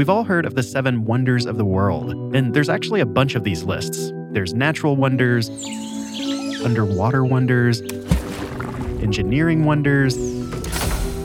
We've all heard of the seven wonders of the world, and there's actually a bunch of these lists. There's natural wonders, underwater wonders, engineering wonders,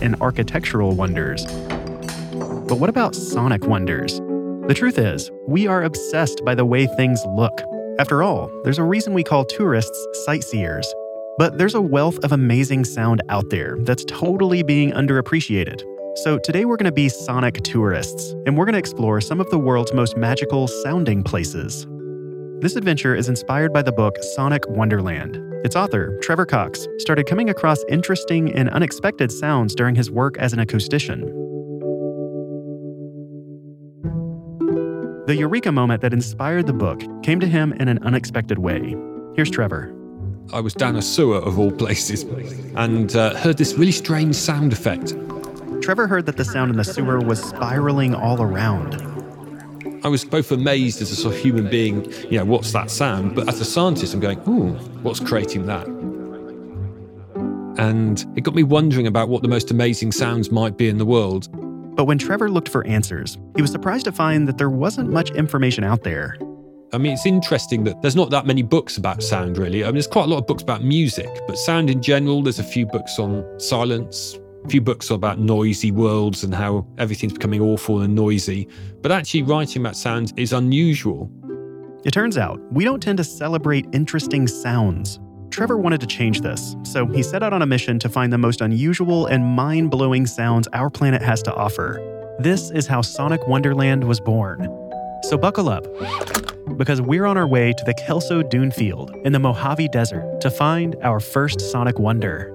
and architectural wonders. But what about sonic wonders? The truth is, we are obsessed by the way things look. After all, there's a reason we call tourists sightseers. But there's a wealth of amazing sound out there that's totally being underappreciated. So today we're going to be sonic tourists, and we're going to explore some of the world's most magical sounding places. This adventure is inspired by the book Sonic Wonderland. Its author, Trevor Cox, started coming across interesting and unexpected sounds during his work as an acoustician. The eureka moment that inspired the book came to him in an unexpected way. Here's Trevor. I was down a sewer of all places and uh, heard this really strange sound effect. Trevor heard that the sound in the sewer was spiraling all around. I was both amazed as a sort of human being, you know, what's that sound? But as a scientist, I'm going, ooh, what's creating that? And it got me wondering about what the most amazing sounds might be in the world. But when Trevor looked for answers, he was surprised to find that there wasn't much information out there. I mean, it's interesting that there's not that many books about sound, really. I mean, there's quite a lot of books about music, but sound in general, there's a few books on silence, a few books are about noisy worlds and how everything's becoming awful and noisy. But actually, writing about sound is unusual. It turns out, we don't tend to celebrate interesting sounds. Trevor wanted to change this, so he set out on a mission to find the most unusual and mind blowing sounds our planet has to offer. This is how Sonic Wonderland was born. So buckle up because we're on our way to the Kelso Dune Field in the Mojave Desert to find our first sonic wonder.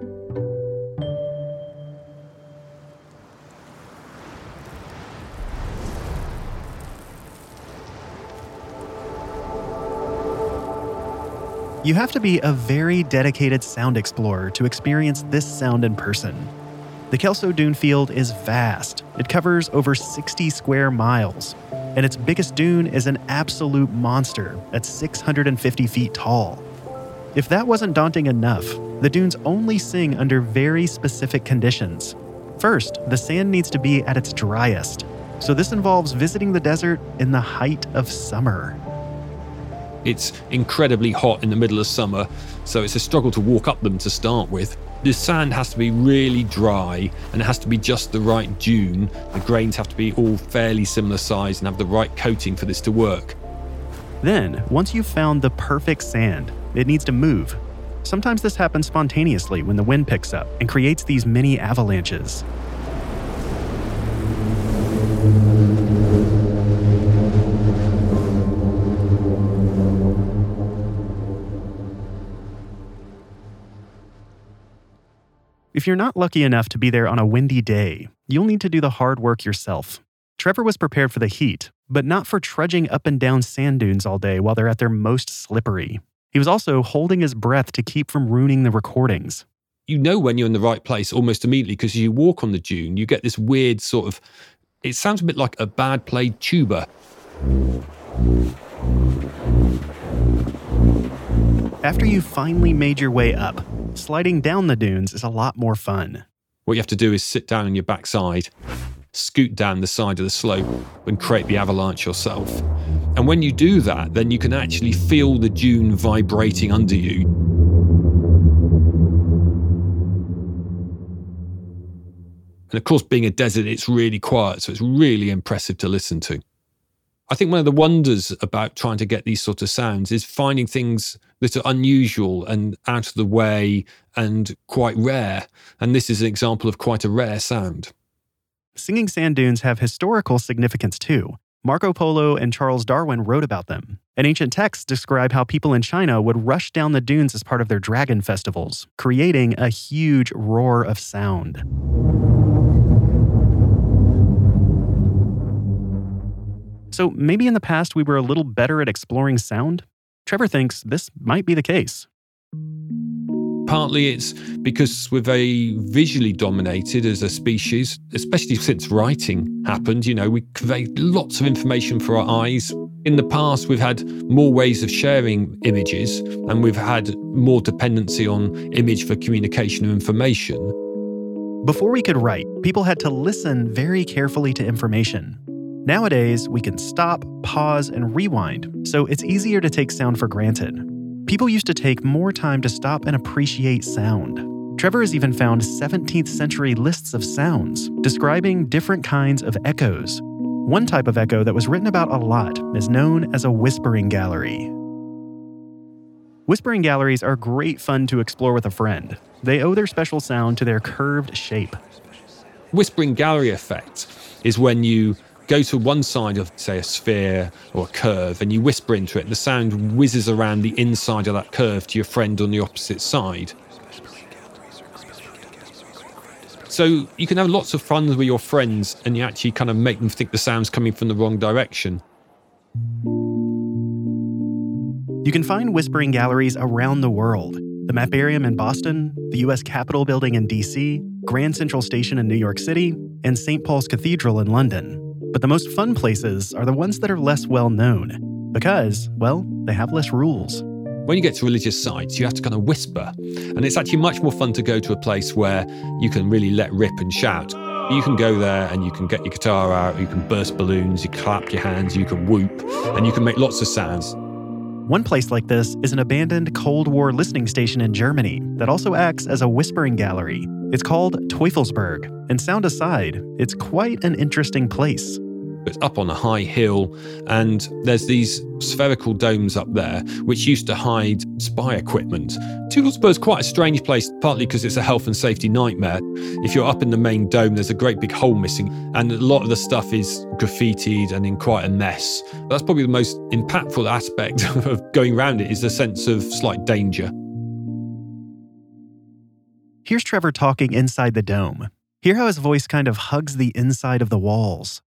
You have to be a very dedicated sound explorer to experience this sound in person. The Kelso Dune Field is vast. It covers over 60 square miles, and its biggest dune is an absolute monster at 650 feet tall. If that wasn't daunting enough, the dunes only sing under very specific conditions. First, the sand needs to be at its driest, so this involves visiting the desert in the height of summer. It's incredibly hot in the middle of summer, so it's a struggle to walk up them to start with. The sand has to be really dry and it has to be just the right dune. The grains have to be all fairly similar size and have the right coating for this to work. Then, once you've found the perfect sand, it needs to move. Sometimes this happens spontaneously when the wind picks up and creates these mini avalanches. If you're not lucky enough to be there on a windy day, you'll need to do the hard work yourself. Trevor was prepared for the heat, but not for trudging up and down sand dunes all day while they're at their most slippery. He was also holding his breath to keep from ruining the recordings. You know when you're in the right place almost immediately because you walk on the dune, you get this weird sort of. It sounds a bit like a bad played tuba. After you've finally made your way up, sliding down the dunes is a lot more fun. What you have to do is sit down on your backside, scoot down the side of the slope, and create the avalanche yourself. And when you do that, then you can actually feel the dune vibrating under you. And of course, being a desert, it's really quiet, so it's really impressive to listen to. I think one of the wonders about trying to get these sort of sounds is finding things that are unusual and out of the way and quite rare. And this is an example of quite a rare sound. Singing sand dunes have historical significance too. Marco Polo and Charles Darwin wrote about them. And ancient texts describe how people in China would rush down the dunes as part of their dragon festivals, creating a huge roar of sound. So maybe in the past we were a little better at exploring sound? Trevor thinks this might be the case. Partly it's because we're very visually dominated as a species, especially since writing happened. You know, we convey lots of information for our eyes. In the past, we've had more ways of sharing images and we've had more dependency on image for communication of information. Before we could write, people had to listen very carefully to information. Nowadays, we can stop, pause, and rewind, so it's easier to take sound for granted. People used to take more time to stop and appreciate sound. Trevor has even found 17th century lists of sounds describing different kinds of echoes. One type of echo that was written about a lot is known as a whispering gallery. Whispering galleries are great fun to explore with a friend. They owe their special sound to their curved shape. Whispering gallery effect is when you go to one side of, say, a sphere or a curve and you whisper into it, and the sound whizzes around the inside of that curve to your friend on the opposite side. So you can have lots of fun with your friends and you actually kind of make them think the sound's coming from the wrong direction. You can find whispering galleries around the world. The Mapparium in Boston, the US Capitol building in DC, Grand Central Station in New York City, and St. Paul's Cathedral in London. But the most fun places are the ones that are less well known because, well, they have less rules. When you get to religious sites, you have to kind of whisper. And it's actually much more fun to go to a place where you can really let rip and shout. You can go there and you can get your guitar out, you can burst balloons, you clap your hands, you can whoop, and you can make lots of sounds. One place like this is an abandoned Cold War listening station in Germany that also acts as a whispering gallery. It's called Teufelsberg, and sound aside, it's quite an interesting place. It's up on a high hill, and there's these spherical domes up there which used to hide spy equipment. is quite a strange place, partly because it's a health and safety nightmare. If you're up in the main dome, there's a great big hole missing, and a lot of the stuff is graffitied and in quite a mess. That's probably the most impactful aspect of going around it is the sense of slight danger. Here's Trevor talking inside the dome. Hear how his voice kind of hugs the inside of the walls.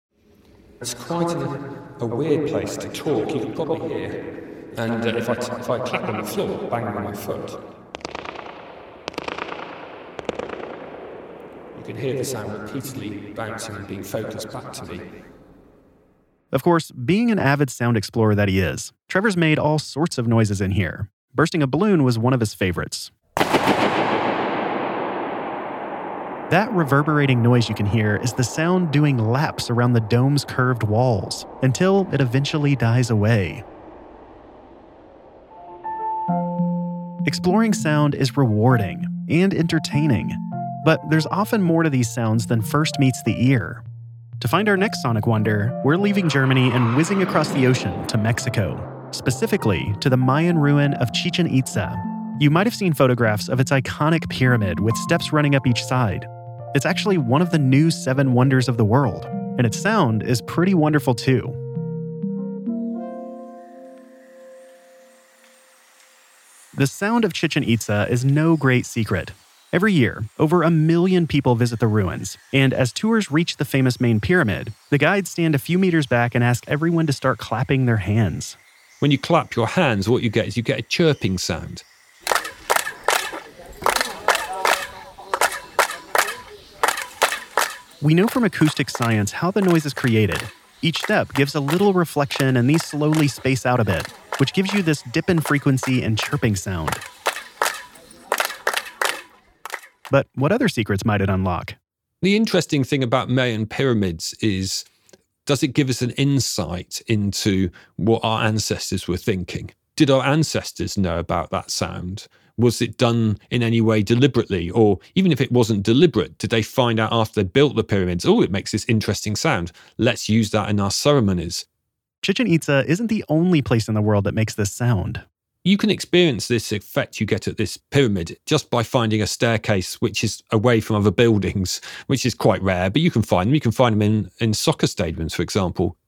It's quite a, a weird place to talk. You can probably hear. And uh, if, I t- if I clap on the floor, bang on my foot, you can hear the sound repeatedly bouncing and being focused back to me. Of course, being an avid sound explorer that he is, Trevor's made all sorts of noises in here. Bursting a balloon was one of his favorites. That reverberating noise you can hear is the sound doing laps around the dome's curved walls until it eventually dies away. Exploring sound is rewarding and entertaining, but there's often more to these sounds than first meets the ear. To find our next sonic wonder, we're leaving Germany and whizzing across the ocean to Mexico, specifically to the Mayan ruin of Chichen Itza. You might have seen photographs of its iconic pyramid with steps running up each side, it's actually one of the new seven wonders of the world, and its sound is pretty wonderful too. The sound of Chichen Itza is no great secret. Every year, over a million people visit the ruins, and as tours reach the famous main pyramid, the guides stand a few meters back and ask everyone to start clapping their hands. When you clap your hands, what you get is you get a chirping sound. We know from acoustic science how the noise is created. Each step gives a little reflection and these slowly space out a bit, which gives you this dip in frequency and chirping sound. But what other secrets might it unlock? The interesting thing about Mayan pyramids is does it give us an insight into what our ancestors were thinking? Did our ancestors know about that sound? Was it done in any way deliberately? Or even if it wasn't deliberate, did they find out after they built the pyramids, oh, it makes this interesting sound? Let's use that in our ceremonies. Chichen Itza isn't the only place in the world that makes this sound. You can experience this effect you get at this pyramid just by finding a staircase which is away from other buildings, which is quite rare, but you can find them. You can find them in, in soccer stadiums, for example.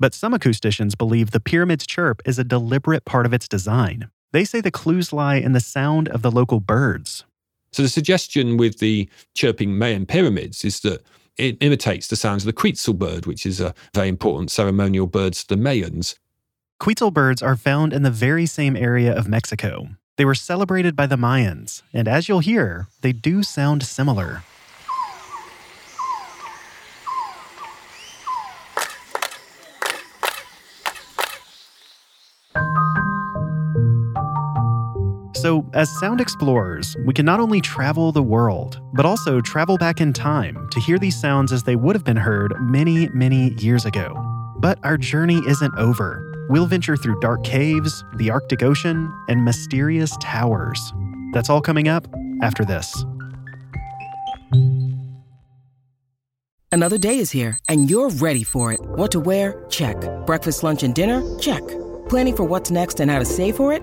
But some acousticians believe the pyramid's chirp is a deliberate part of its design. They say the clues lie in the sound of the local birds. So the suggestion with the chirping Mayan pyramids is that it imitates the sounds of the quetzal bird, which is a very important ceremonial bird to the Mayans. Quetzal birds are found in the very same area of Mexico. They were celebrated by the Mayans, and as you'll hear, they do sound similar. So, as sound explorers, we can not only travel the world, but also travel back in time to hear these sounds as they would have been heard many, many years ago. But our journey isn't over. We'll venture through dark caves, the Arctic Ocean, and mysterious towers. That's all coming up after this. Another day is here, and you're ready for it. What to wear? Check. Breakfast, lunch, and dinner? Check. Planning for what's next and how to save for it?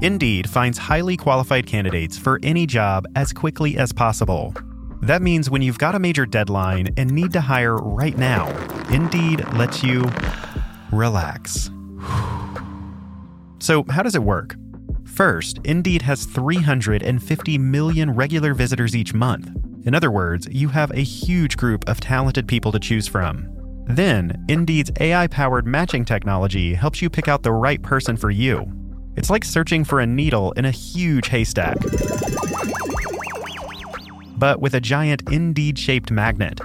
Indeed finds highly qualified candidates for any job as quickly as possible. That means when you've got a major deadline and need to hire right now, Indeed lets you relax. So, how does it work? First, Indeed has 350 million regular visitors each month. In other words, you have a huge group of talented people to choose from. Then, Indeed's AI powered matching technology helps you pick out the right person for you. It's like searching for a needle in a huge haystack, but with a giant Indeed shaped magnet.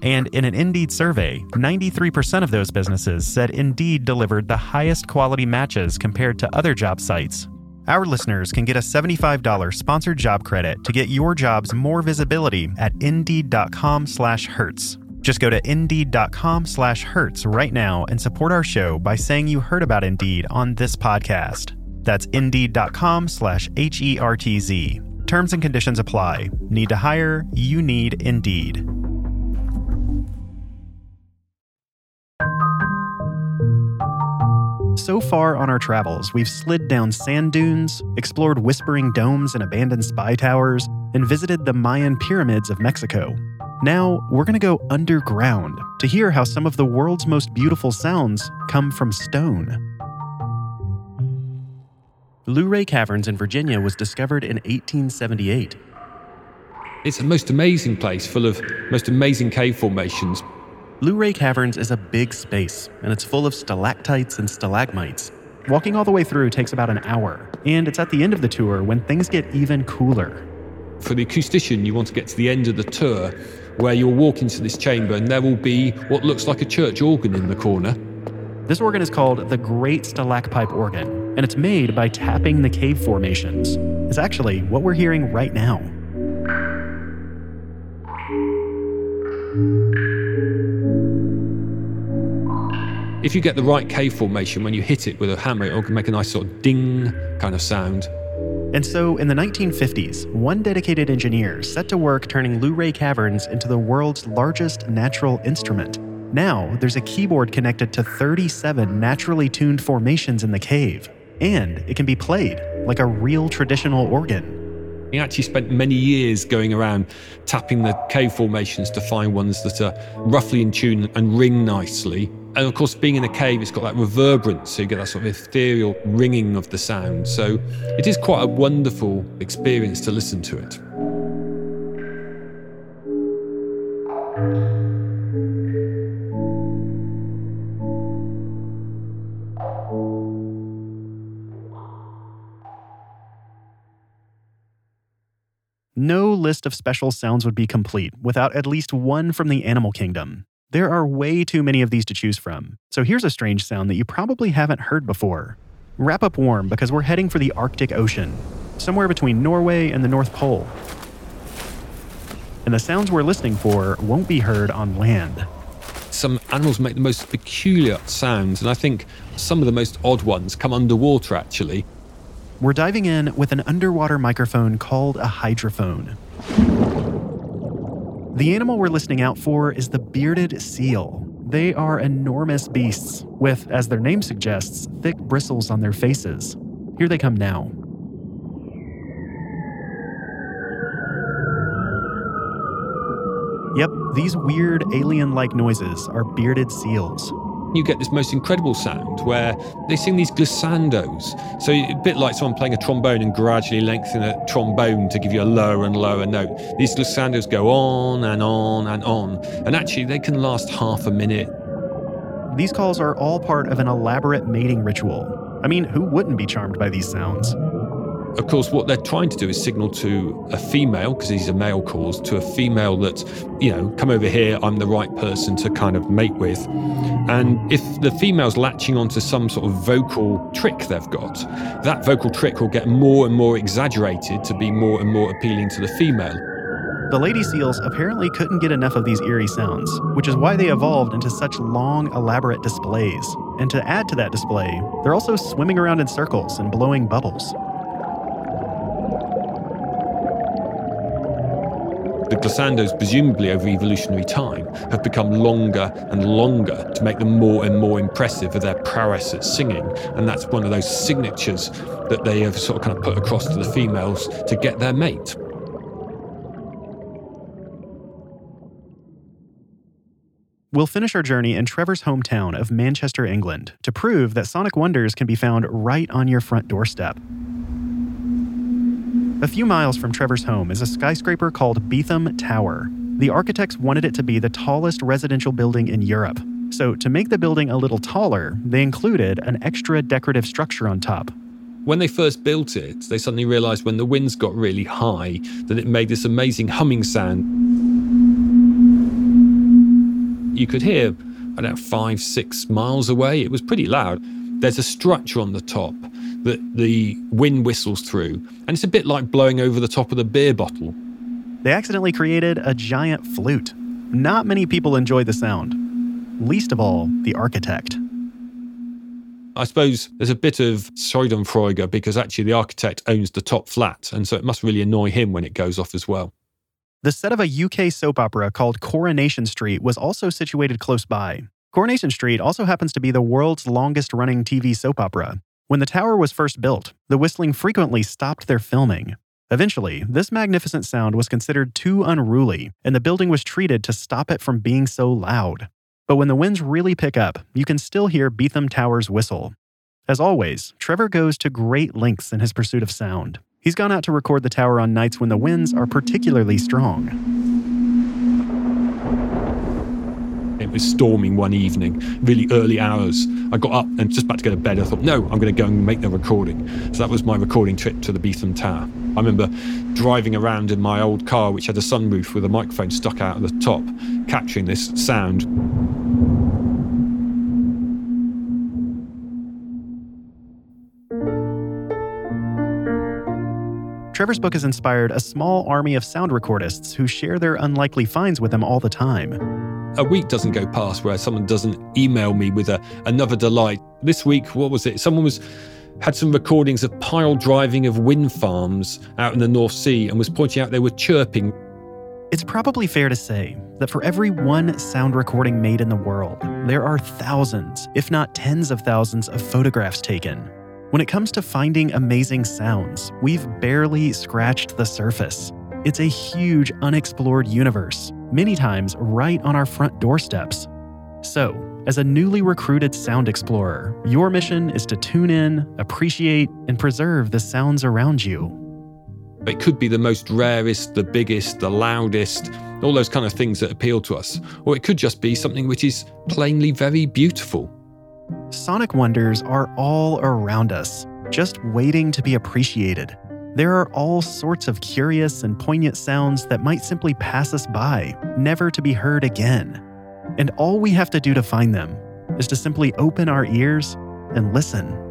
And in an Indeed survey, 93% of those businesses said Indeed delivered the highest quality matches compared to other job sites. Our listeners can get a $75 sponsored job credit to get your jobs more visibility at indeed.com/hertz. Just go to indeed.com slash hertz right now and support our show by saying you heard about Indeed on this podcast. That's indeed.com slash H E R T Z. Terms and conditions apply. Need to hire? You need Indeed. So far on our travels, we've slid down sand dunes, explored whispering domes and abandoned spy towers, and visited the Mayan pyramids of Mexico. Now, we're going to go underground to hear how some of the world's most beautiful sounds come from stone. Luray Caverns in Virginia was discovered in 1878. It's a most amazing place full of most amazing cave formations. Luray Caverns is a big space, and it's full of stalactites and stalagmites. Walking all the way through takes about an hour, and it's at the end of the tour when things get even cooler. For the acoustician, you want to get to the end of the tour where you'll walk into this chamber and there will be what looks like a church organ in the corner. This organ is called the Great Stalacpipe Organ, and it's made by tapping the cave formations. It's actually what we're hearing right now. If you get the right cave formation, when you hit it with a hammer, it'll make a nice sort of ding kind of sound. And so, in the 1950s, one dedicated engineer set to work turning Luray Caverns into the world's largest natural instrument. Now, there's a keyboard connected to 37 naturally tuned formations in the cave, and it can be played like a real traditional organ. He actually spent many years going around tapping the cave formations to find ones that are roughly in tune and ring nicely. And of course, being in a cave, it's got that reverberance, so you get that sort of ethereal ringing of the sound. So it is quite a wonderful experience to listen to it. No list of special sounds would be complete without at least one from the animal kingdom. There are way too many of these to choose from, so here's a strange sound that you probably haven't heard before. Wrap up warm because we're heading for the Arctic Ocean, somewhere between Norway and the North Pole. And the sounds we're listening for won't be heard on land. Some animals make the most peculiar sounds, and I think some of the most odd ones come underwater actually. We're diving in with an underwater microphone called a hydrophone. The animal we're listening out for is the bearded seal. They are enormous beasts with, as their name suggests, thick bristles on their faces. Here they come now. Yep, these weird alien like noises are bearded seals. You get this most incredible sound where they sing these glissandos. So, a bit like someone playing a trombone and gradually lengthen a trombone to give you a lower and lower note. These glissandos go on and on and on. And actually, they can last half a minute. These calls are all part of an elaborate mating ritual. I mean, who wouldn't be charmed by these sounds? Of course, what they're trying to do is signal to a female, because these are male calls, to a female that, you know, come over here, I'm the right person to kind of mate with. And if the female's latching onto some sort of vocal trick they've got, that vocal trick will get more and more exaggerated to be more and more appealing to the female. The lady seals apparently couldn't get enough of these eerie sounds, which is why they evolved into such long, elaborate displays. And to add to that display, they're also swimming around in circles and blowing bubbles. Glissandos, presumably over evolutionary time, have become longer and longer to make them more and more impressive with their prowess at singing. And that's one of those signatures that they have sort of kind of put across to the females to get their mate. We'll finish our journey in Trevor's hometown of Manchester, England, to prove that sonic wonders can be found right on your front doorstep. A few miles from Trevor's home is a skyscraper called Beetham Tower. The architects wanted it to be the tallest residential building in Europe. So, to make the building a little taller, they included an extra decorative structure on top. When they first built it, they suddenly realized when the winds got really high that it made this amazing humming sound. You could hear, I don't know, five, six miles away. It was pretty loud. There's a structure on the top that the wind whistles through, and it's a bit like blowing over the top of the beer bottle. They accidentally created a giant flute. Not many people enjoy the sound, least of all the architect. I suppose there's a bit of Schadenfreude because actually the architect owns the top flat, and so it must really annoy him when it goes off as well. The set of a UK soap opera called Coronation Street was also situated close by. Coronation Street also happens to be the world's longest running TV soap opera. When the tower was first built, the whistling frequently stopped their filming. Eventually, this magnificent sound was considered too unruly, and the building was treated to stop it from being so loud. But when the winds really pick up, you can still hear Beetham Tower's whistle. As always, Trevor goes to great lengths in his pursuit of sound. He's gone out to record the tower on nights when the winds are particularly strong. It was storming one evening, really early hours. I got up and just about to go to bed. I thought, no, I'm going to go and make the recording. So that was my recording trip to the Beetham Tower. I remember driving around in my old car, which had a sunroof with a microphone stuck out at the top, capturing this sound. Trevor's book has inspired a small army of sound recordists who share their unlikely finds with him all the time. A week doesn't go past where someone doesn't email me with a, another delight. This week, what was it? Someone was had some recordings of pile driving of wind farms out in the North Sea and was pointing out they were chirping. It's probably fair to say that for every one sound recording made in the world, there are thousands, if not tens of thousands, of photographs taken. When it comes to finding amazing sounds, we've barely scratched the surface. It's a huge unexplored universe, many times right on our front doorsteps. So, as a newly recruited sound explorer, your mission is to tune in, appreciate, and preserve the sounds around you. It could be the most rarest, the biggest, the loudest, all those kind of things that appeal to us. Or it could just be something which is plainly very beautiful. Sonic wonders are all around us, just waiting to be appreciated. There are all sorts of curious and poignant sounds that might simply pass us by, never to be heard again. And all we have to do to find them is to simply open our ears and listen.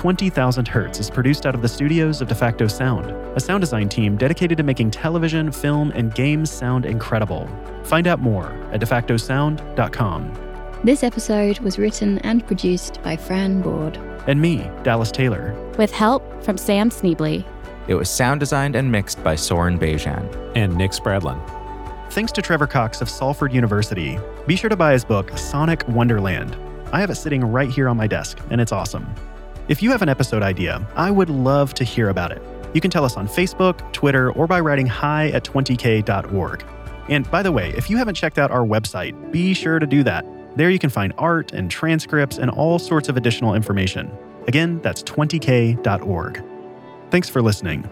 20,000 Hertz is produced out of the studios of DeFacto Sound, a sound design team dedicated to making television, film, and games sound incredible. Find out more at defactosound.com. This episode was written and produced by Fran Board. And me, Dallas Taylor. With help from Sam Schneble. It was sound designed and mixed by Soren Bejan. And Nick Spradlin. Thanks to Trevor Cox of Salford University. Be sure to buy his book, Sonic Wonderland. I have it sitting right here on my desk, and it's awesome. If you have an episode idea, I would love to hear about it. You can tell us on Facebook, Twitter, or by writing hi at 20k.org. And by the way, if you haven't checked out our website, be sure to do that. There you can find art and transcripts and all sorts of additional information. Again, that's 20k.org. Thanks for listening.